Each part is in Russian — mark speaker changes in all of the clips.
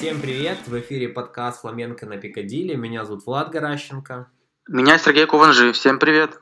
Speaker 1: Всем привет! В эфире подкаст «Фламенко на Пикадилли». Меня зовут Влад Горащенко.
Speaker 2: Меня Сергей Куванжи. Всем привет!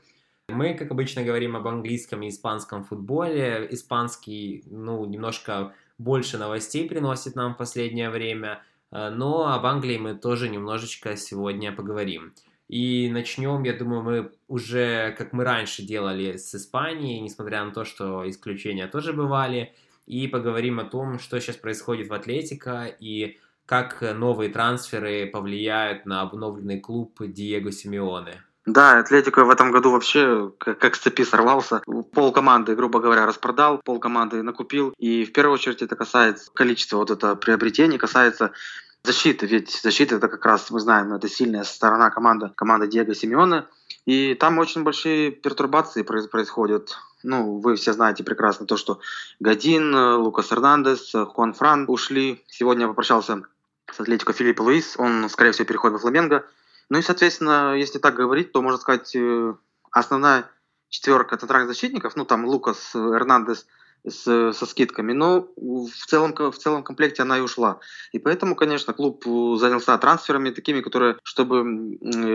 Speaker 1: Мы, как обычно, говорим об английском и испанском футболе. Испанский, ну, немножко больше новостей приносит нам в последнее время, э, но об Англии мы тоже немножечко сегодня поговорим. И начнем, я думаю, мы уже, как мы раньше делали с Испанией, несмотря на то, что исключения тоже бывали, и поговорим о том, что сейчас происходит в Атлетико и как новые трансферы повлияют на обновленный клуб Диего Симеоне.
Speaker 2: Да, Атлетико в этом году вообще как, как с цепи сорвался. Пол команды, грубо говоря, распродал, пол команды накупил. И в первую очередь это касается количества вот это приобретений, касается защиты. Ведь защита это как раз, мы знаем, это сильная сторона команды, команда Диего Симеона. И там очень большие пертурбации происходят. Ну, вы все знаете прекрасно то, что Гадин, Лукас Эрнандес, Хуан Фран ушли. Сегодня попрощался с Атлетико Филипп Луис. Он, скорее всего, переходит во Фламенго. Ну и, соответственно, если так говорить, то можно сказать, э, основная четверка центральных защитников, ну там Лукас, Эрнандес – с, со скидками, но в целом, в целом комплекте она и ушла. И поэтому, конечно, клуб занялся трансферами такими, которые, чтобы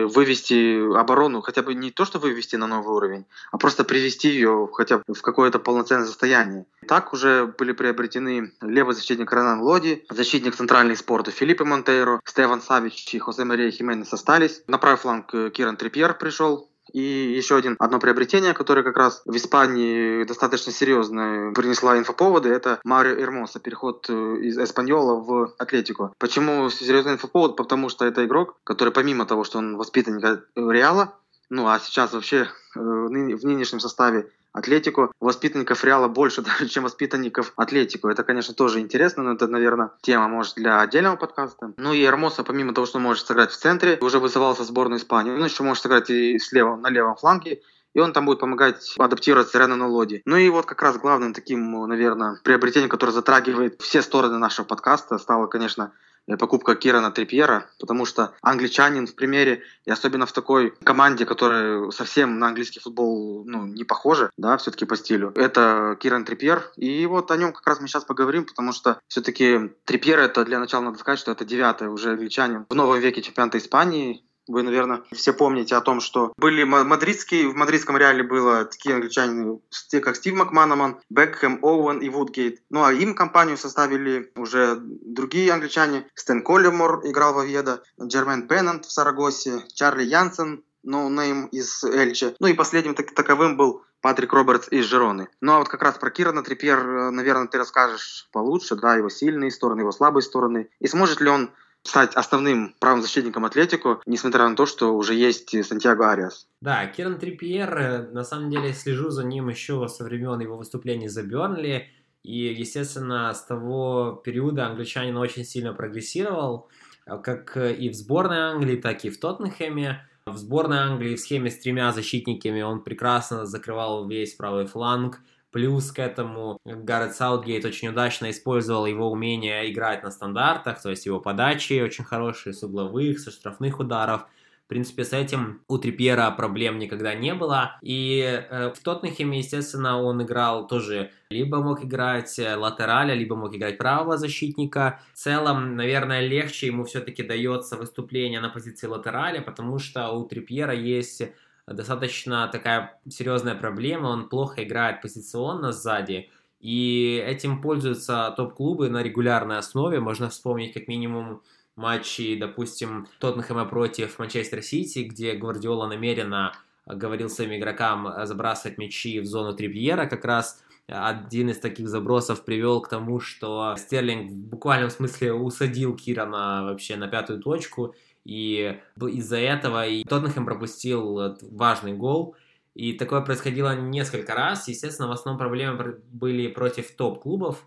Speaker 2: вывести оборону, хотя бы не то, что вывести на новый уровень, а просто привести ее хотя бы в какое-то полноценное состояние. Так уже были приобретены левый защитник Ронан Лоди, защитник центральной спорта Филиппе Монтейро, Стефан Савич и Хосе Мария Хименес остались. На правый фланг э, Киран Трипьер пришел, и еще один, одно приобретение, которое как раз в Испании достаточно серьезно принесла инфоповоды, это Марио Эрмоса, переход э, из Эспаньола в Атлетику. Почему серьезный инфоповод? Потому что это игрок, который помимо того, что он воспитанник Реала, ну а сейчас вообще э, в нынешнем составе Атлетику воспитанников Реала больше даже, чем воспитанников Атлетику. Это, конечно, тоже интересно, но это, наверное, тема, может, для отдельного подкаста. Ну и Эрмоса, помимо того, что может сыграть в центре, уже вызывался в сборную Испании, он еще может сыграть и слева, на левом фланге, и он там будет помогать адаптироваться Ренану Лоди. Ну и вот как раз главным таким, наверное, приобретением, которое затрагивает все стороны нашего подкаста, стало, конечно, покупка Кирана Трипьера, потому что англичанин в примере, и особенно в такой команде, которая совсем на английский футбол ну, не похожа, да, все-таки по стилю, это Киран Трипьер. И вот о нем как раз мы сейчас поговорим, потому что все-таки Трипьер это для начала надо сказать, что это девятый уже англичанин в новом веке чемпионата Испании, вы, наверное, все помните о том, что были мадридские, в мадридском реале было такие англичане, как Стив Макманаман, Бекхэм, Оуэн и Вудгейт. Ну а им компанию составили уже другие англичане. Стэн Коллимор играл в Овьедо, Джермен Пеннант в Сарагосе, Чарли Янсен, ну, нейм из Эльче. Ну и последним так таковым был Патрик Робертс из Жероны. Ну а вот как раз про Кирана Трипьер, наверное, ты расскажешь получше, да, его сильные стороны, его слабые стороны. И сможет ли он стать основным правым защитником Атлетику, несмотря на то, что уже есть Сантьяго Ариас.
Speaker 1: Да, Киран Трипьер, э, на самом деле, слежу за ним еще со времен его выступлений за Бернли, и, естественно, с того периода англичанин очень сильно прогрессировал, э, как и в сборной Англии, так и в Тоттенхэме. В сборной Англии в схеме с тремя защитниками он прекрасно закрывал весь правый фланг, Плюс к этому Гаррет Саутгейт очень удачно использовал его умение играть на стандартах, то есть его подачи очень хорошие с угловых, со штрафных ударов. В принципе, с этим у Трипьера проблем никогда не было. И э, в Тоттенхеме, естественно, он играл тоже либо мог играть э, латераля, либо мог играть правого защитника. В целом, наверное, легче ему все-таки дается выступление на позиции латераля, потому что у Трипьера есть достаточно такая серьезная проблема, он плохо играет позиционно сзади, и этим пользуются топ-клубы на регулярной основе. Можно вспомнить как минимум матчи, допустим, Тоттенхэма против Манчестер Сити, где Гвардиола намеренно говорил своим игрокам забрасывать мячи в зону Трибьера, как раз один из таких забросов привел к тому, что Стерлинг в буквальном смысле усадил Кирана вообще на пятую точку, и из-за этого и Тоттенхэм пропустил важный гол. И такое происходило несколько раз. Естественно, в основном проблемы были против топ-клубов.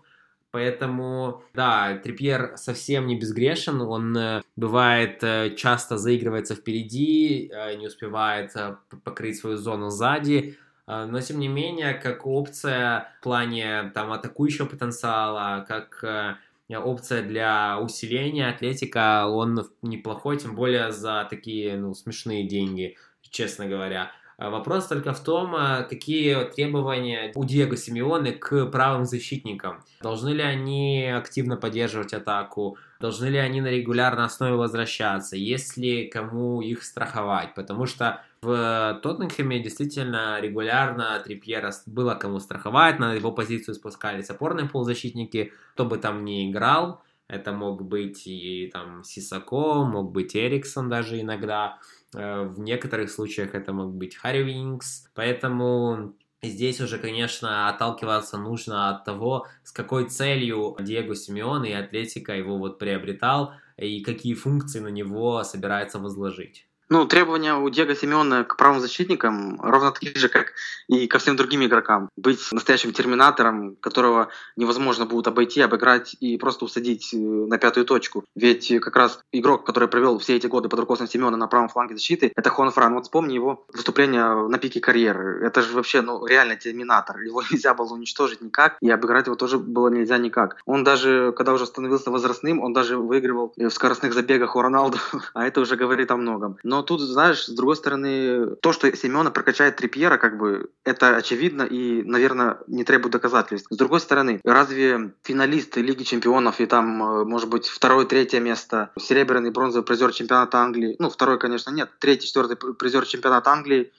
Speaker 1: Поэтому, да, Трипьер совсем не безгрешен, он э, бывает э, часто заигрывается впереди, э, не успевает покрыть свою зону сзади, но тем не менее, как опция в плане там атакующего потенциала, как опция для усиления атлетика, он неплохой, тем более за такие ну, смешные деньги, честно говоря. Вопрос только в том, какие требования у Диего Симеоне к правым защитникам. Должны ли они активно поддерживать атаку? Должны ли они на регулярной основе возвращаться? Есть ли кому их страховать? Потому что в Тоттенхэме действительно регулярно Трипьера было кому страховать, на его позицию спускались опорные полузащитники, кто бы там ни играл, это мог быть и там Сисако, мог быть Эриксон даже иногда. Э, в некоторых случаях это мог быть Харри Винкс. Поэтому Здесь уже, конечно, отталкиваться нужно от того, с какой целью Диего Симеон и Атлетика его вот приобретал, и какие функции на него собирается возложить.
Speaker 2: Ну, требования у Диего Симеона к правым защитникам ровно такие же, как и ко всем другим игрокам. Быть настоящим терминатором, которого невозможно будет обойти, обыграть и просто усадить э, на пятую точку. Ведь как раз игрок, который провел все эти годы под руководством Симеона на правом фланге защиты, это Хуан Фран. Вот вспомни его выступление на пике карьеры. Это же вообще, ну, реально терминатор. Его нельзя было уничтожить никак, и обыграть его тоже было нельзя никак. Он даже, когда уже становился возрастным, он даже выигрывал в скоростных забегах у Роналду, а это уже говорит о многом. Но но тут, знаешь, с другой стороны, то, что Семена прокачает Трипьера, как бы, это очевидно и, наверное, не требует доказательств. С другой стороны, разве финалисты Лиги Чемпионов и там, э, может быть, второе, третье место, серебряный, бронзовый призер чемпионата Англии, ну, второй, конечно, нет, третий, четвертый призер чемпионата Англии,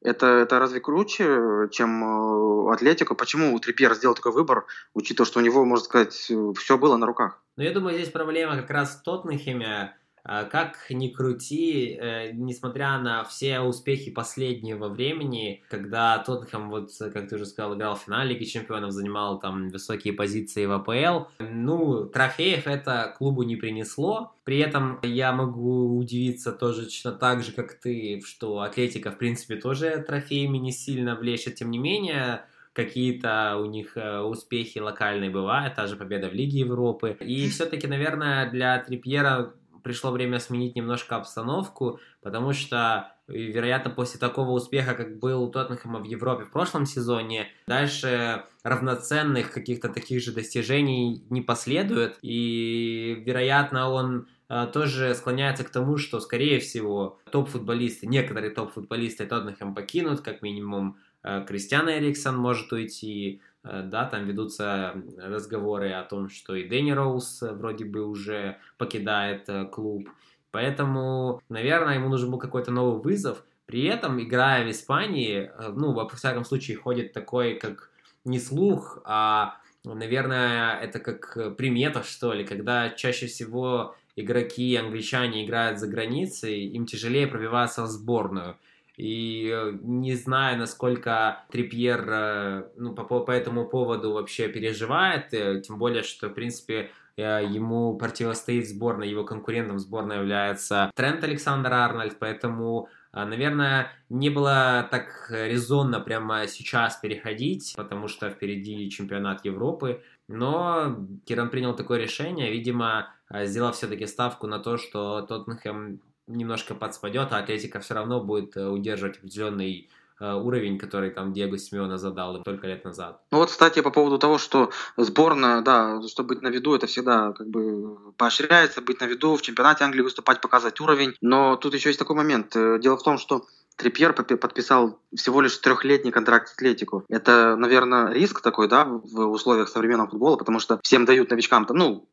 Speaker 2: это, это разве круче, чем э, Атлетику? Почему Трипьер сделал такой выбор, учитывая, что у него, можно сказать, все было на руках?
Speaker 1: Ну, я думаю, здесь проблема как раз в Тоттенхеме. А как ни крути, э, несмотря на все успехи последнего времени, когда Тоттенхэм, вот, как ты уже сказал, играл в финале Лиги Чемпионов, занимал там высокие позиции в АПЛ, ну, трофеев это клубу не принесло. При этом я могу удивиться тоже точно так же, как ты, что Атлетика, в принципе, тоже трофеями не сильно влечет. Тем не менее, какие-то у них э, успехи локальные бывают, та же победа в Лиге Европы. И все-таки, наверное, для Трипьера пришло время сменить немножко обстановку, потому что, вероятно, после такого успеха, как был у Тоттенхэма в Европе в прошлом сезоне, дальше равноценных каких-то таких же достижений не последует, и, вероятно, он э, тоже склоняется к тому, что, скорее всего, топ-футболисты, некоторые топ-футболисты Тоттенхэм покинут, как минимум э, Кристиан Эриксон может уйти, Э, да, там ведутся разговоры о том, что и Дэнни Роуз э, вроде бы уже покидает э, клуб. Поэтому, наверное, ему нужен был какой-то новый вызов. При этом, играя в Испании, ну, во всяком случае, ходит такой, как не слух, а, наверное, это как примета, что ли, когда чаще всего игроки англичане играют за границей, им тяжелее пробиваться в сборную. И э, не знаю, насколько Трипьер э, ну, по, по этому поводу вообще переживает, э, тем более, что, в принципе, ему противостоит сборная, его конкурентом сборной является Трент Александр Арнольд, поэтому Наверное, не было так резонно прямо сейчас переходить, потому что впереди чемпионат Европы. Но Киран принял такое решение, видимо, сделав все-таки ставку на то, что Тоттенхэм немножко подспадет, а Атлетика все равно будет э, удерживать определенный э, уровень, который там Диего Симеона задал только лет назад.
Speaker 2: Ну вот, кстати, по поводу того, что сборная, да, чтобы быть на виду, это всегда как бы поощряется, быть на виду, в чемпионате Англии выступать, показывать уровень. Но тут еще есть такой момент. Э, дело в том, что Трипьер подписал всего лишь трехлетний контракт с Атлетику. Это, наверное, риск такой, да, в условиях современного футбола, потому что всем дают новичкам, ну,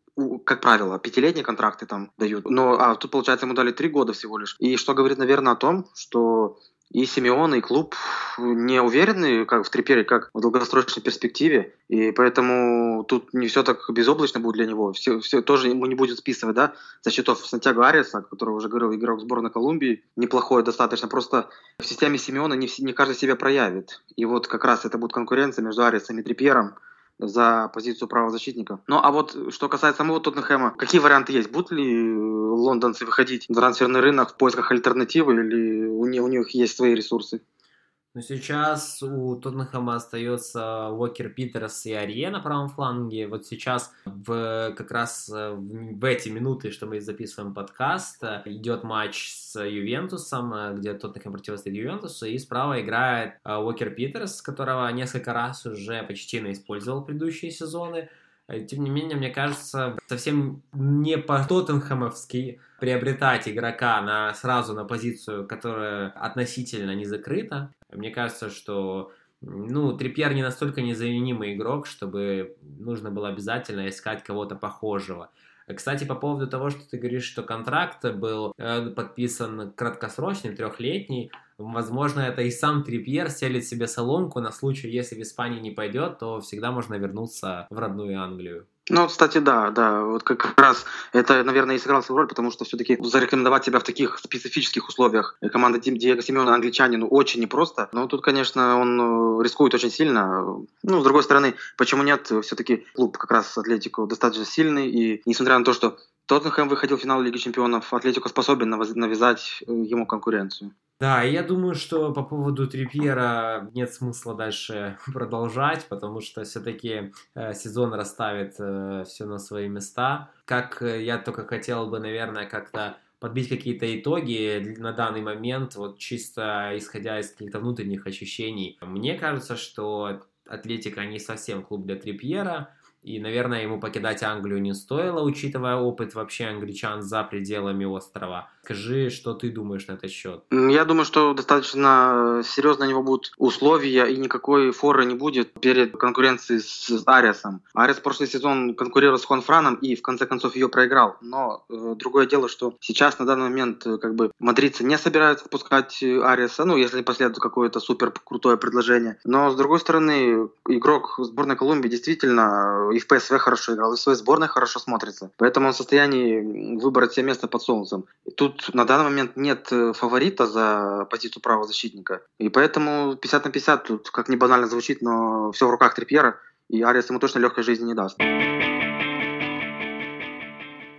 Speaker 2: как правило, пятилетние контракты там дают. Но а тут, получается, ему дали три года всего лишь. И что говорит, наверное, о том, что и Симеон, и клуб не уверены как в Трипере, как в долгосрочной перспективе. И поэтому тут не все так безоблачно будет для него. Все, все тоже ему не будет списывать, да, за счетов Сантьяго Ариаса, который уже говорил, игрок сборной Колумбии, неплохой достаточно. Просто в системе Симеона не, не каждый себя проявит. И вот как раз это будет конкуренция между Ариасом и Трипером за позицию правозащитника. Ну а вот что касается самого Тоттенхэма, какие варианты есть? Будут ли лондонцы выходить на трансферный рынок в поисках альтернативы или у них, у них есть свои ресурсы?
Speaker 1: Но сейчас у Тоттенхэма остается Уокер Питерс и Арье на правом фланге. Вот сейчас в, как раз э, в, эти минуты, что мы записываем подкаст, идет матч с Ювентусом, э, где Тоттенхэм противостоит Ювентусу, и справа играет Уокер Питерс, которого несколько раз уже почти использовал предыдущие сезоны. Э, тем не менее, мне кажется, совсем не по-тоттенхэмовски приобретать игрока на, сразу на позицию, которая относительно не закрыта. Мне кажется, что ну, Трипьер не настолько незаменимый игрок, чтобы нужно было обязательно искать кого-то похожего. Кстати, по поводу того, что ты говоришь, что контракт был э, подписан краткосрочный, трехлетний, возможно, это и сам Трипьер селит себе соломку на случай, если в Испании не пойдет, то всегда можно вернуться в родную Англию.
Speaker 2: Ну, кстати, да, да, вот как раз это, наверное, и сыграл свою роль, потому что все-таки зарекомендовать себя в таких специфических условиях команда Диего Симеона англичанину очень непросто, но тут, конечно, он э, рискует очень сильно. Ну, с другой стороны, почему нет, все-таки клуб как раз Атлетику достаточно сильный, и несмотря на то, что Тоттенхэм выходил в финал Лиги Чемпионов, Атлетико способен навязать э, ему конкуренцию.
Speaker 1: Да, я думаю, что по поводу Трипьера нет смысла дальше продолжать, потому что все-таки э, сезон расставит э, все на свои места. Как я только хотел бы, наверное, как-то подбить какие-то итоги на данный момент, вот чисто исходя из каких-то внутренних ощущений. Мне кажется, что Атлетика не совсем клуб для Трипьера, и, наверное, ему покидать Англию не стоило, учитывая опыт вообще англичан за пределами острова. Скажи, что ты думаешь на этот счет?
Speaker 2: Я думаю, что достаточно серьезно на него будут условия, и никакой форы не будет перед конкуренцией с Ариасом. Ариас прошлый сезон конкурировал с Хуанфраном и в конце концов ее проиграл. Но э, другое дело, что сейчас на данный момент э, как бы мадридцы не собираются впускать Ариаса, ну, если не последует какое-то супер крутое предложение. Но с другой стороны, игрок сборной Колумбии действительно и в ПСВ хорошо играл, и в своей сборной хорошо смотрится. Поэтому он в состоянии выбрать себе место под солнцем. И на данный момент нет э, фаворита за позицию правого защитника. И поэтому 50 на 50 тут, как не банально звучит, но все в руках Трипьера, и Ариас ему точно легкой жизни не даст.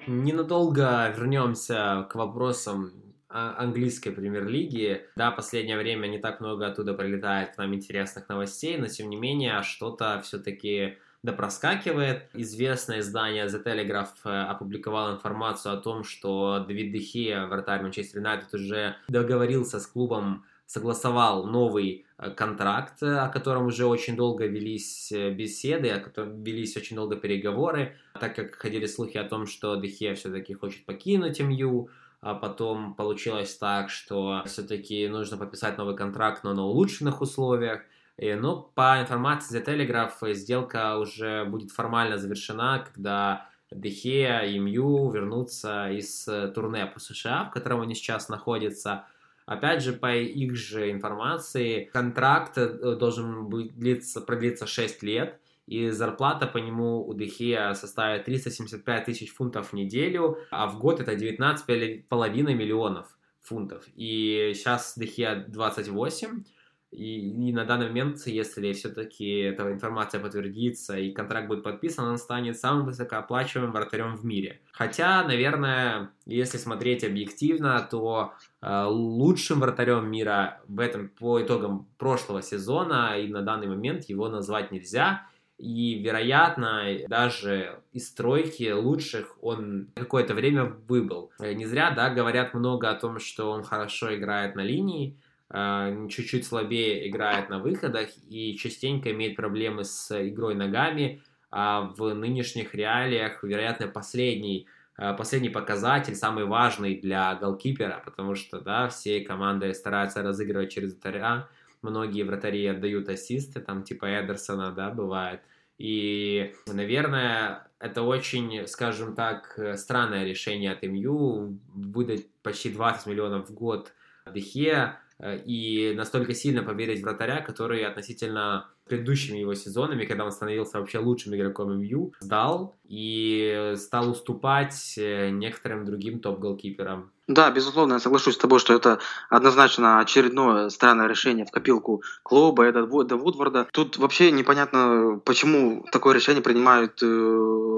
Speaker 1: Ненадолго вернемся к вопросам английской премьер-лиги. Да, последнее время не так много оттуда прилетает к нам интересных новостей, но тем не менее что-то все-таки да проскакивает. Известное издание The Telegraph э, опубликовало информацию о том, что Давид Дехия, вратарь Манчестер Юнайтед, уже договорился с клубом, согласовал новый э, контракт, э, о котором уже очень долго велись беседы, о котором велись очень долго переговоры, так как ходили слухи о том, что Дехия все-таки хочет покинуть МЮ, а потом получилось так, что все-таки нужно подписать новый контракт, но на улучшенных условиях. Э, но по информации The Telegraph э, сделка уже будет формально завершена, когда Дехея и Мью вернутся из э, турне по США, в котором они сейчас находятся. Опять же, по их же информации, контракт должен быть длиться, продлиться 6 лет, и зарплата по нему у Дехея составит 375 тысяч фунтов в неделю, а в год это 19,5 миллионов фунтов. И сейчас Дехея 28, и, и на данный момент, если все-таки эта информация подтвердится и контракт будет подписан, он станет самым высокооплачиваемым вратарем в мире. Хотя, наверное, если смотреть объективно, то э, лучшим вратарем мира в этом по итогам прошлого сезона и на данный момент его назвать нельзя. И, вероятно, даже из тройки лучших он какое-то время выбыл. Не зря, да, говорят много о том, что он хорошо играет на линии, чуть-чуть слабее играет на выходах и частенько имеет проблемы с игрой ногами. А в нынешних реалиях, вероятно, последний, а, последний показатель, самый важный для голкипера, потому что да, все команды стараются разыгрывать через вратаря. Многие вратари отдают ассисты, там типа Эдерсона, да, бывает. И, наверное, это очень, скажем так, странное решение от МЮ выдать почти 20 миллионов в год Дехе, Э, и настолько сильно поверить в вратаря, который относительно предыдущими его сезонами, когда он становился вообще лучшим игроком МЮ, сдал и стал уступать э, некоторым другим топ-голкиперам.
Speaker 2: Да, безусловно, я соглашусь с тобой, что это однозначно очередное странное решение в копилку клуба, это до Вудварда. Тут вообще непонятно, почему такое решение принимают э,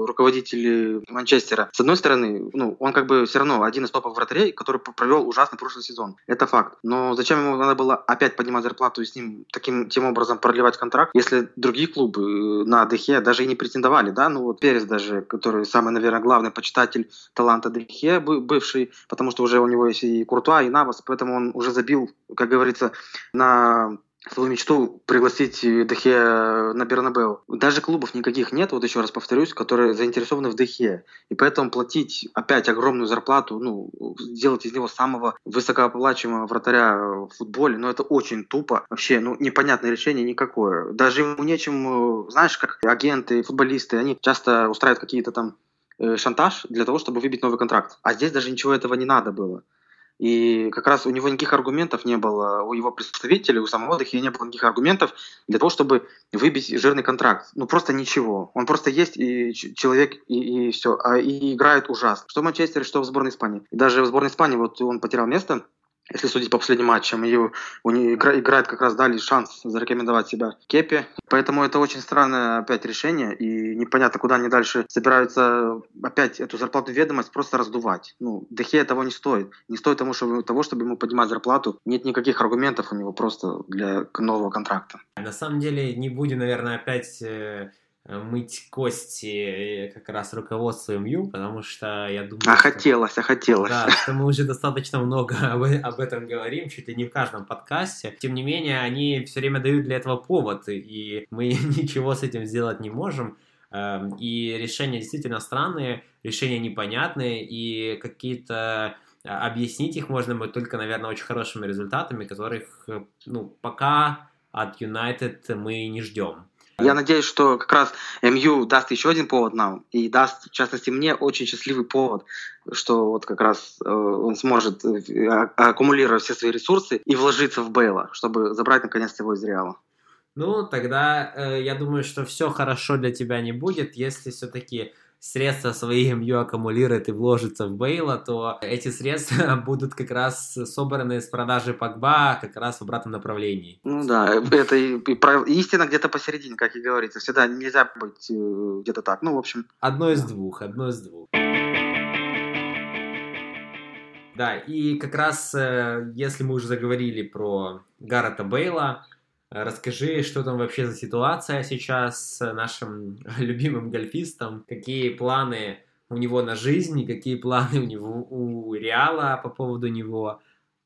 Speaker 2: руководители Манчестера. С одной стороны, ну, он как бы все равно один из топовых вратарей, который провел ужасный прошлый сезон. Это факт. Но зачем ему надо было опять поднимать зарплату и с ним таким тем образом продлевать контракт, если другие клубы э, на Дехе даже и не претендовали, да? Ну вот Перес даже, который самый, наверное, главный почитатель таланта Дехе, бывший, потому что уже у него есть и Куртуа, и Навас, поэтому он уже забил, как говорится, на свою мечту пригласить Дехе на Бернабеу. Даже клубов никаких нет, вот еще раз повторюсь, которые заинтересованы в Дехе. И поэтому платить опять огромную зарплату, ну, сделать из него самого высокооплачиваемого вратаря в футболе, ну, это очень тупо. Вообще, ну, непонятное решение никакое. Даже ему нечем, знаешь, как агенты, футболисты, они часто устраивают какие-то там э, шантаж для того, чтобы выбить новый контракт. А здесь даже ничего этого не надо было. И как раз у него никаких аргументов не было, у его представителей, у самого Дахи не было никаких аргументов для того, чтобы выбить жирный контракт. Ну просто ничего. Он просто есть и человек и, и все. А, и играет ужасно. Что в Манчестере, что в сборной Испании. И даже в сборной Испании вот он потерял место если судить по последним матчам, и у нее играет как раз дали шанс зарекомендовать себя Кепи. Поэтому это очень странное опять решение, и непонятно, куда они дальше собираются опять эту зарплату ведомость просто раздувать. Ну, Дехе того не стоит. Не стоит тому, чтобы, того, чтобы ему поднимать зарплату. Нет никаких аргументов у него просто для нового контракта.
Speaker 1: На самом деле, не будем, наверное, опять Э, мыть кости э, как раз руководству МЮ, потому что я думаю...
Speaker 2: А что, хотелось, а хотелось.
Speaker 1: Да, что мы уже достаточно много об, об этом говорим, чуть ли не в каждом подкасте. Тем не менее, они все время дают для этого повод, и мы ничего с этим сделать не можем. Эм, и решения действительно странные, решения непонятные, и какие-то а, объяснить их можно будет только, наверное, очень хорошими результатами, которых, э, ну, пока от United мы не ждем.
Speaker 2: Я надеюсь, что как раз МЮ даст еще один повод нам, и даст, в частности, мне очень счастливый повод, что вот как раз э, он сможет э, аккумулировать все свои ресурсы и вложиться в Бейла, чтобы забрать наконец-то его из Реала.
Speaker 1: Ну, тогда э, я думаю, что все хорошо для тебя не будет, если все-таки средства свои МЮ аккумулирует и вложится в Бейла, то эти средства будут как раз собраны с продажи Пакба как раз в обратном направлении.
Speaker 2: Ну да, это и, и, и истина где-то посередине, как и говорится. Всегда нельзя быть э, где-то так. Ну, в общем...
Speaker 1: Одно из двух, одно из двух. Да, и как раз, э, если мы уже заговорили про Гаррета Бейла, Расскажи, что там вообще за ситуация сейчас с нашим любимым гольфистом, какие планы у него на жизнь, какие планы у него у Реала по поводу него,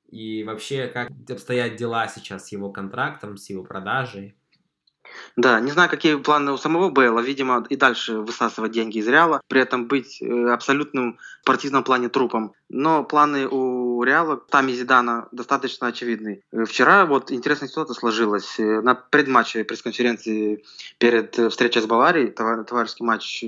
Speaker 1: и вообще как обстоят дела сейчас с его контрактом, с его продажей.
Speaker 2: Да, не знаю, какие планы у самого Бейла, видимо, и дальше высасывать деньги из Реала, при этом быть э, абсолютным в спортивном плане трупом. Но планы у Реала, там и Зидана, достаточно очевидны. Э, вчера вот интересная ситуация сложилась. Э, на предматче пресс-конференции перед встречей с Баварией, товарищеский матч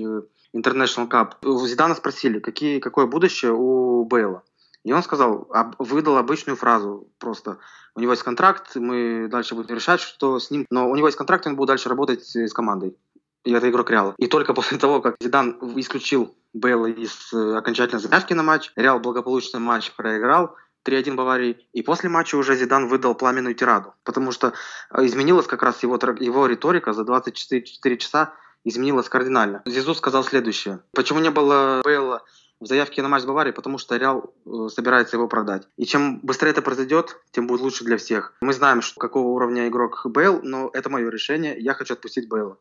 Speaker 2: International Cup, у Зидана спросили, какие, какое будущее у Бейла. И он сказал, выдал обычную фразу просто. У него есть контракт, мы дальше будем решать, что с ним. Но у него есть контракт, он будет дальше работать с командой. И это игрок Реала. И только после того, как Зидан исключил Бейла из э, окончательной заявки на матч, Реал благополучно матч проиграл, 3-1 Баварии. И после матча уже Зидан выдал пламенную тираду. Потому что э, изменилась как раз его, его риторика за 24 часа изменилась кардинально. Зизу сказал следующее. Почему не было Бейла в заявке на матч с Баварией, потому что Реал э, собирается его продать. И чем быстрее это произойдет, тем будет лучше для всех. Мы знаем, что какого уровня игрок Бейл, но это мое решение. Я хочу отпустить Бейла.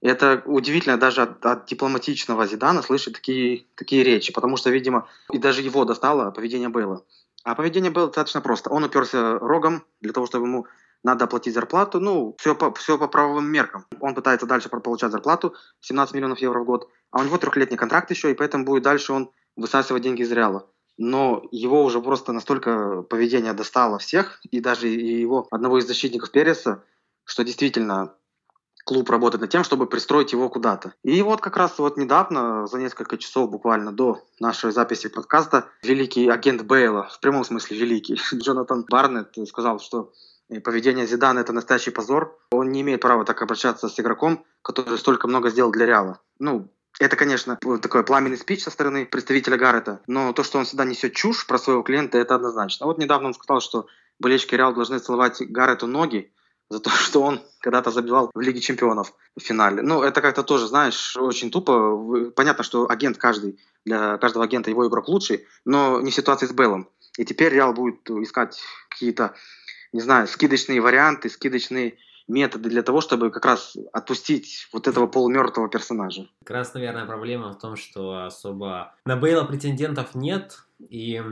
Speaker 2: Это удивительно даже от, от дипломатичного Зидана слышать такие, такие речи, потому что, видимо, и даже его достало поведение Бейла. А поведение было достаточно просто. Он уперся рогом для того, чтобы ему надо оплатить зарплату. Ну, все по, все по правовым меркам. Он пытается дальше получать зарплату, 17 миллионов евро в год а у него трехлетний контракт еще, и поэтому будет дальше он высасывать деньги из Реала. Но его уже просто настолько поведение достало всех, и даже его одного из защитников Переса, что действительно клуб работает над тем, чтобы пристроить его куда-то. И вот как раз вот недавно, за несколько часов буквально до нашей записи подкаста, великий агент Бейла, в прямом смысле великий, Джонатан Барнетт сказал, что поведение Зидана это настоящий позор. Он не имеет права так обращаться с игроком, который столько много сделал для Реала. Ну, это, конечно, такой пламенный спич со стороны представителя Гаррета, но то, что он всегда несет чушь про своего клиента, это однозначно. Вот недавно он сказал, что болельщики Реал должны целовать Гаррету ноги за то, что он когда-то забивал в Лиге Чемпионов в финале. Ну, это как-то тоже, знаешь, очень тупо. Понятно, что агент каждый, для каждого агента его игрок лучший, но не в ситуации с Беллом. И теперь Реал будет искать какие-то, не знаю, скидочные варианты, скидочные методы для того, чтобы как раз отпустить вот этого полумертвого персонажа.
Speaker 1: Как раз, наверное, проблема в том, что особо на Бейла претендентов нет, и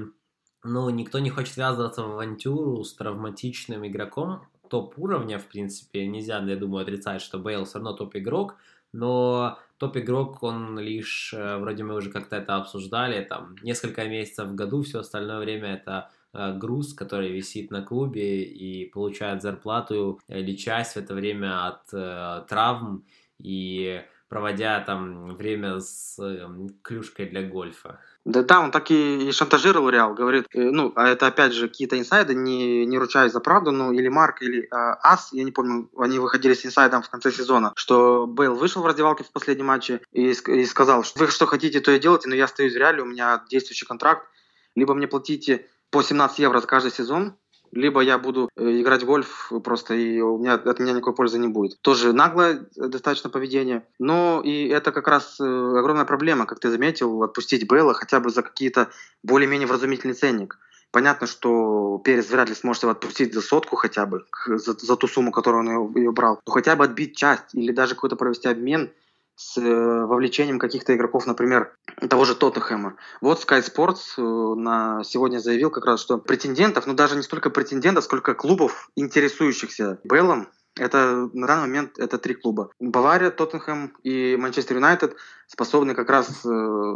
Speaker 1: ну, никто не хочет связываться в авантюру с травматичным игроком, топ уровня, в принципе, нельзя, я думаю, отрицать, что Бейл все равно топ-игрок, но топ-игрок, он лишь, э, вроде мы уже как-то это обсуждали, там, несколько месяцев в году, все остальное время это груз, который висит на клубе и получает зарплату или часть в это время от э, травм и проводя там время с э, клюшкой для гольфа.
Speaker 2: Да, да, он так и, и шантажировал Реал, говорит, э, ну, а это опять же какие-то инсайды, не, не ручаюсь за правду, ну, или Марк, или э, Ас, я не помню, они выходили с инсайдом в конце сезона, что Бейл вышел в раздевалке в последнем матче и, и сказал, что вы что хотите, то и делайте, но я остаюсь в Реале, у меня действующий контракт, либо мне платите по 17 евро за каждый сезон, либо я буду э, играть в гольф просто, и у меня, от меня никакой пользы не будет. Тоже наглое э, достаточно поведение, но и это как раз э, огромная проблема, как ты заметил, отпустить Бейла хотя бы за какие-то более-менее вразумительный ценник. Понятно, что Перес вряд ли сможет его отпустить за сотку хотя бы, за, за ту сумму, которую он ее, брал. Но хотя бы отбить часть или даже какой-то провести обмен – с э, вовлечением каких-то игроков, например, того же Тоттенхэма. Вот Sky Sports э, на сегодня заявил как раз, что претендентов, ну даже не столько претендентов, сколько клубов, интересующихся Беллом, это на данный момент это три клуба. Бавария, Тоттенхэм и Манчестер Юнайтед способны как раз э,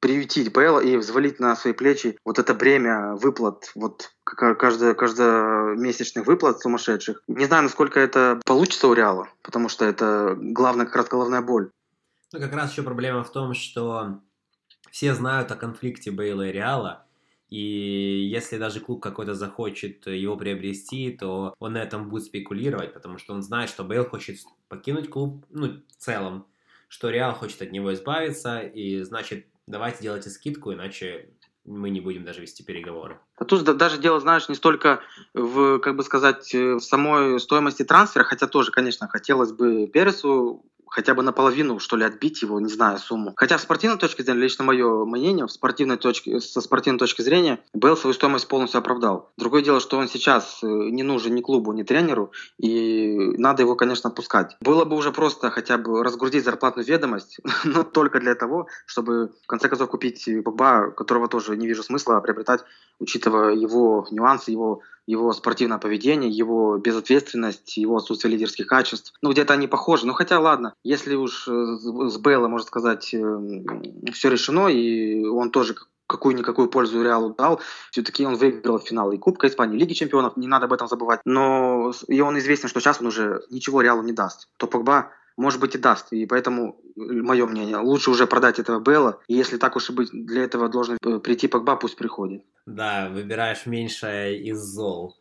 Speaker 2: приютить Бейла и взвалить на свои плечи вот это бремя выплат, вот каждая, каждая месячных выплат сумасшедших. Не знаю, насколько это получится у Реала, потому что это главная как раз головная боль.
Speaker 1: Ну, как раз еще проблема в том, что все знают о конфликте Бейла и Реала, и если даже клуб какой-то захочет его приобрести, то он на этом будет спекулировать, потому что он знает, что Бейл хочет покинуть клуб, ну, в целом, что Реал хочет от него избавиться, и значит, давайте делайте скидку, иначе мы не будем даже вести переговоры.
Speaker 2: А тут даже дело, знаешь, не столько в, как бы сказать, в самой стоимости трансфера, хотя тоже, конечно, хотелось бы Пересу хотя бы наполовину, что ли, отбить его, не знаю, сумму. Хотя в спортивной точке зрения, лично мое мнение, в спортивной точке, со спортивной точки зрения, Бейл свою стоимость полностью оправдал. Другое дело, что он сейчас э, не нужен ни клубу, ни тренеру, и надо его, конечно, отпускать. Было бы уже просто хотя бы разгрузить зарплатную ведомость, но только для того, чтобы в конце концов купить Погба, которого тоже не вижу смысла приобретать, учитывая его нюансы, его его спортивное поведение, его безответственность, его отсутствие лидерских качеств. Ну, где-то они похожи. Ну, хотя, ладно, если уж э, с Бейла, можно сказать, э, все решено, и он тоже какую-никакую пользу Реалу дал. Все-таки он выиграл финал и Кубка Испании, Лиги Чемпионов, не надо об этом забывать. Но и он известен, что сейчас он уже ничего Реалу не даст. То Погба может быть и даст. И поэтому, мое мнение, лучше уже продать этого Белла. И если так уж и быть, для этого должен э, прийти Погба, пусть приходит.
Speaker 1: Да, выбираешь меньшее из зол.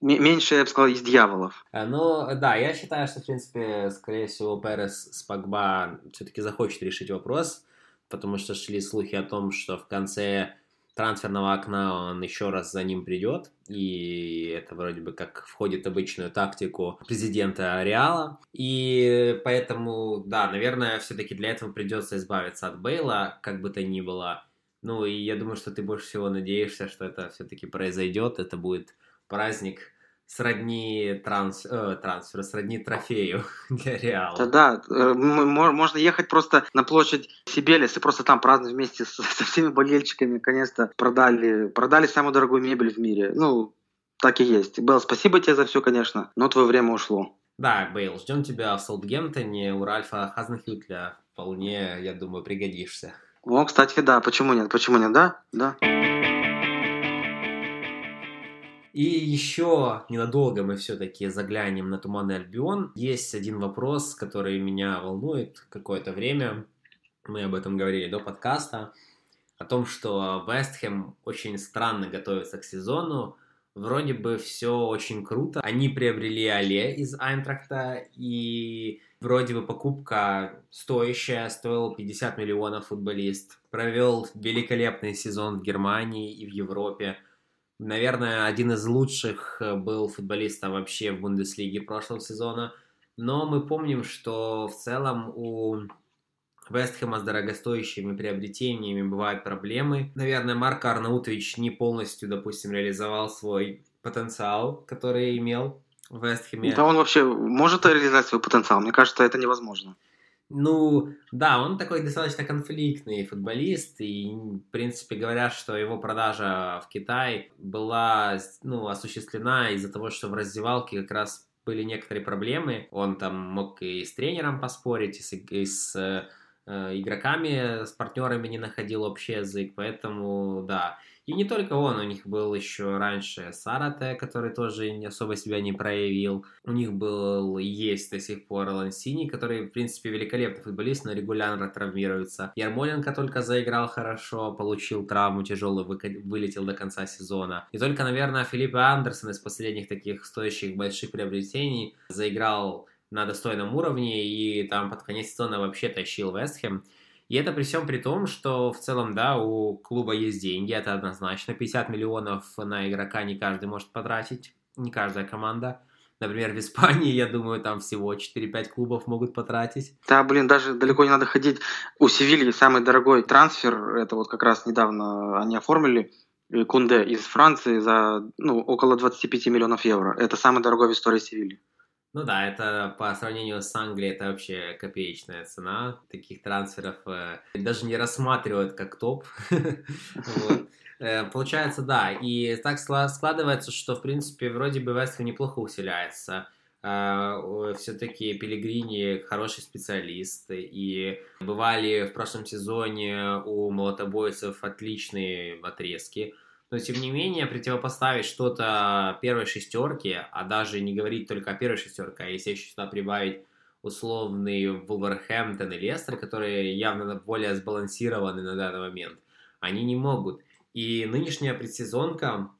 Speaker 2: Меньше, я бы сказал, из дьяволов.
Speaker 1: А, ну, да, я считаю, что, в принципе, скорее всего, Перес с Погба все-таки захочет решить вопрос, потому что шли слухи о том, что в конце трансферного окна он еще раз за ним придет, и это вроде бы как входит в обычную тактику президента Реала, и поэтому, да, наверное, все-таки для этого придется избавиться от Бейла, как бы то ни было, ну и я думаю, что ты больше всего надеешься, что это все-таки произойдет, это будет праздник сродни транс, э, трансфера, сродни трофею для Реала.
Speaker 2: Да, да, э, можно ехать просто на площадь Сибелис и просто там праздновать вместе со, со всеми болельщиками. Наконец-то продали, продали самую дорогую мебель в мире. Ну, так и есть. Белл, спасибо тебе за все, конечно, но твое время ушло.
Speaker 1: Да, Бейл, ждем тебя в Саутгемптоне у Ральфа Хазнахютля. Вполне, я думаю, пригодишься.
Speaker 2: О, кстати, да, почему нет, почему нет, да, да.
Speaker 1: И еще ненадолго мы все-таки заглянем на Туманный Альбион. Есть один вопрос, который меня волнует какое-то время. Мы об этом говорили до подкаста. О том, что Вестхэм очень странно готовится к сезону. Вроде бы все очень круто. Они приобрели Але из Айнтрахта, и вроде бы покупка стоящая, стоил 50 миллионов футболист. Провел великолепный сезон в Германии и в Европе наверное, один из лучших э, был футболистов вообще в Бундеслиге прошлого сезона. Но мы помним, что в целом у Вестхэма с дорогостоящими приобретениями бывают проблемы. Наверное, Марк Арнаутович не полностью, допустим, реализовал свой потенциал, который имел в Вестхэме.
Speaker 2: Да он вообще может реализовать свой потенциал? Мне кажется, это невозможно.
Speaker 1: Ну, да, он такой достаточно конфликтный футболист, и, в принципе, говорят, что его продажа в Китай была, ну, осуществлена из-за того, что в раздевалке как раз были некоторые проблемы. Он там мог и с тренером поспорить, и с, и с э, игроками, с партнерами не находил общий язык, поэтому, да. И не только он, у них был еще раньше Сарате, который тоже не особо себя не проявил. У них был есть до сих пор Лансини, который, в принципе, великолепный футболист, но регулярно травмируется. Ярмоленко только заиграл хорошо, получил травму тяжелую, вылетел до конца сезона. И только, наверное, Филиппе Андерсон из последних таких стоящих больших приобретений заиграл на достойном уровне и там под конец сезона вообще тащил Вестхэм. И это при всем при том, что в целом, да, у клуба есть деньги, это однозначно. 50 миллионов на игрока не каждый может потратить, не каждая команда. Например, в Испании, я думаю, там всего 4-5 клубов могут потратить.
Speaker 2: Да, блин, даже далеко не надо ходить. У Севильи самый дорогой трансфер, это вот как раз недавно они оформили, э, Кунде из Франции за ну, около 25 миллионов евро. Это самый дорогой в истории Севильи.
Speaker 1: Ну да, это по сравнению с Англией, это вообще копеечная цена. Таких трансферов э, даже не рассматривают как топ. Э, получается, да. И так складывается, что, в принципе, вроде бы Вестхэм неплохо усиляется. Э, Все-таки Пелегрини хороший специалист. И бывали в прошлом сезоне у молотобойцев отличные отрезки но тем не менее противопоставить что-то первой шестерке, а даже не говорить только о первой шестерке, а если еще сюда прибавить условный Вулверхэмптон и Лестер, которые явно более сбалансированы на данный момент, они не могут. И нынешняя предсезонка,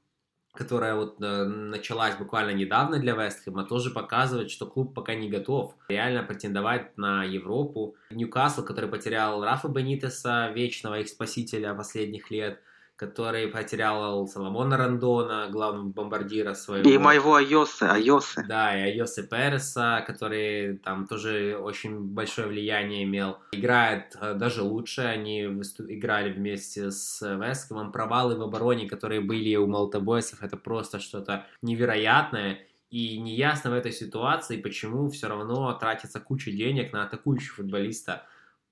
Speaker 1: которая вот э, началась буквально недавно для Вестхэма, тоже показывает, что клуб пока не готов реально претендовать на Европу. Ньюкасл, который потерял Рафа Бенитеса, вечного их спасителя последних лет – который потерял Соломона Рандона, главного бомбардира своего.
Speaker 2: И моего Айосы, Айосы.
Speaker 1: Да, и Айосы Переса, который там тоже очень большое влияние имел. Играет э, даже лучше, они играли вместе с Вескомом. Провалы в обороне, которые были у Молотобойцев, это просто что-то невероятное. И неясно в этой ситуации, почему все равно тратится куча денег на атакующего футболиста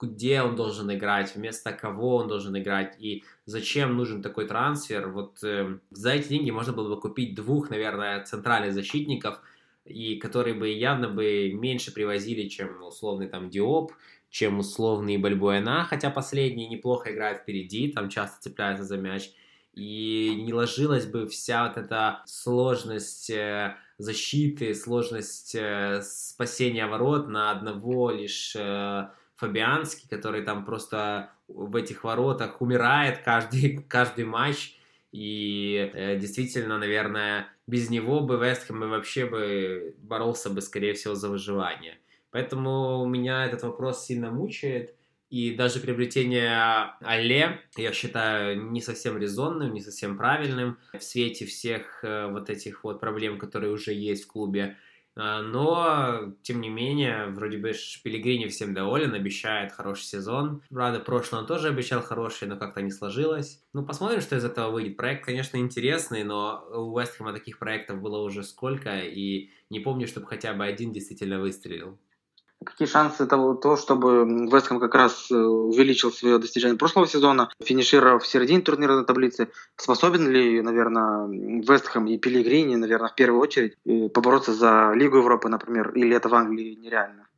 Speaker 1: где он должен играть, вместо кого он должен играть и зачем нужен такой трансфер. Вот э, за эти деньги можно было бы купить двух, наверное, центральных защитников, и которые бы явно бы меньше привозили, чем условный там Диоп, чем условный Бальбуэна, хотя последний неплохо играет впереди, там часто цепляется за мяч. И не ложилась бы вся вот эта сложность э, защиты, сложность э, спасения ворот на одного лишь э, Фабианский, который там просто в этих воротах умирает каждый, каждый матч. И э, действительно, наверное, без него бы Вестхэм вообще бы боролся бы, скорее всего, за выживание. Поэтому меня этот вопрос сильно мучает. И даже приобретение Алле я считаю не совсем резонным, не совсем правильным в свете всех э, вот этих вот проблем, которые уже есть в клубе. А, но, тем не менее, вроде бы Пелигрини всем доволен, обещает хороший сезон. Правда, прошлый он тоже обещал хороший, но как-то не сложилось. Ну, посмотрим, что из этого выйдет. Проект, конечно, интересный, но у Вестхэма таких проектов было уже сколько, и не помню, чтобы хотя бы один действительно выстрелил.
Speaker 2: Какие шансы того, то, чтобы Вестхэм как раз э, увеличил свое достижение прошлого сезона, финишировав в середине турнирной таблицы? Способен ли, наверное, Вестхэм и Пелигрини, наверное, в первую очередь побороться за Лигу Европы, например, или это в Англии нереально?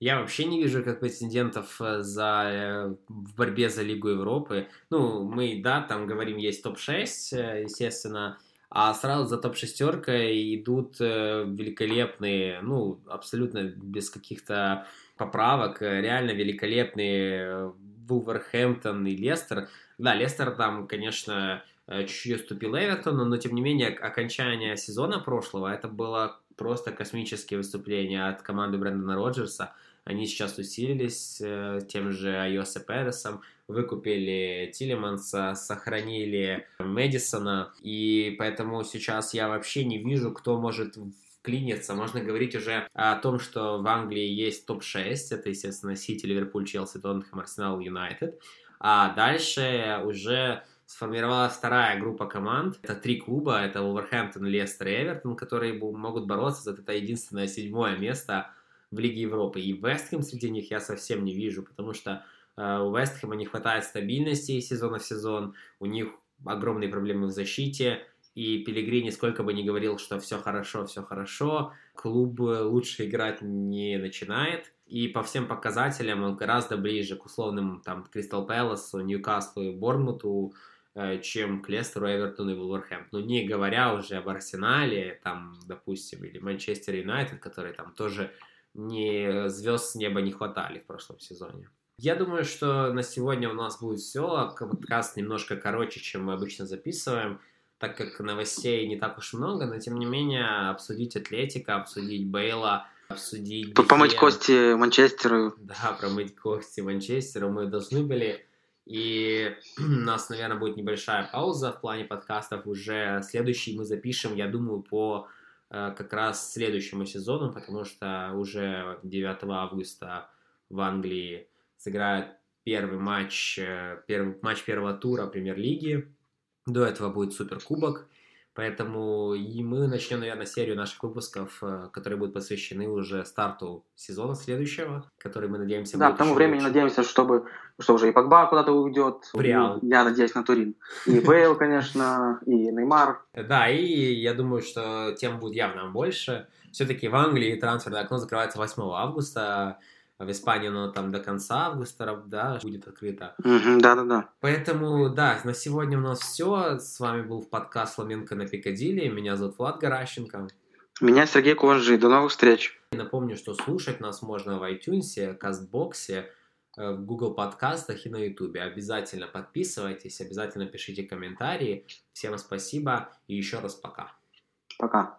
Speaker 1: Я вообще не вижу как претендентов э, за, э, в борьбе за Лигу Европы. Ну, мы, да, там говорим, есть топ-6, естественно, а сразу за топ-шестеркой идут э, великолепные, ну, абсолютно без каких-то поправок, э, реально великолепные Вулверхэмптон и Лестер. Да, Лестер там, конечно, э, чуть-чуть уступил Эвертону, но тем не менее окончание сезона прошлого это было просто космическое выступление от команды Брэндона Роджерса. Они сейчас усилились э, тем же Айосе Пересом, выкупили Тилеманса, сохранили Мэдисона, и поэтому сейчас я вообще не вижу, кто может вклиниться. Можно говорить уже о том, что в Англии есть топ-6, это, естественно, Сити, Ливерпуль, Челси, Тоттенхэм, Арсенал, Юнайтед, а дальше уже сформировалась вторая группа команд. Это три клуба, это Уолверхэмптон, Лестер и Эвертон, которые могут бороться за это единственное седьмое место в Лиге Европы. И Вестхэм среди них я совсем не вижу, потому что у Вестхэма не хватает стабильности из сезона в сезон, у них огромные проблемы в защите, и Пелегрини сколько бы ни говорил, что все хорошо, все хорошо, клуб лучше играть не начинает. И по всем показателям он гораздо ближе к условным там Кристал Пэласу, Ньюкаслу и Борнмуту, э, чем к Лестеру, Эвертону и Вулверхэмптону. Не говоря уже об Арсенале, там, допустим, или Манчестер Юнайтед, которые там тоже не звезд с неба не хватали в прошлом сезоне. Я думаю, что на сегодня у нас будет все. Подкаст немножко короче, чем мы обычно записываем так как новостей не так уж много, но тем не менее обсудить Атлетика, обсудить Бейла, обсудить...
Speaker 2: Помыть кости Манчестеру.
Speaker 1: Да, промыть кости Манчестеру мы должны были. И у нас, наверное, будет небольшая пауза в плане подкастов. Уже следующий мы запишем, я думаю, по э, как раз следующему сезону, потому что уже 9 августа в Англии сыграют первый матч, э, первый матч первого тура премьер-лиги до этого будет суперкубок. Поэтому и мы начнем, наверное, серию наших выпусков, э, которые будут посвящены уже старту сезона следующего, который мы надеемся
Speaker 2: Да, к тому времени лучше. надеемся, чтобы что уже и Погба куда-то уйдет. Реал. Я надеюсь на Турин. И Бейл, конечно, и Неймар.
Speaker 1: Да, и я думаю, что тем будет явно больше. Все-таки в Англии трансферное окно закрывается 8 августа в Испании оно там до конца августа да, будет открыто.
Speaker 2: Да-да-да.
Speaker 1: Поэтому, да, на сегодня у нас все. С вами был подкаст «Фламенко на Пикадилли». Меня зовут Влад Гаращенко.
Speaker 2: Меня Сергей Кожи. До новых встреч.
Speaker 1: Напомню, что слушать нас можно в iTunes, Кастбоксе, э, в Google подкастах и на YouTube. Обязательно подписывайтесь, обязательно пишите комментарии. Всем спасибо и еще раз пока.
Speaker 2: Пока.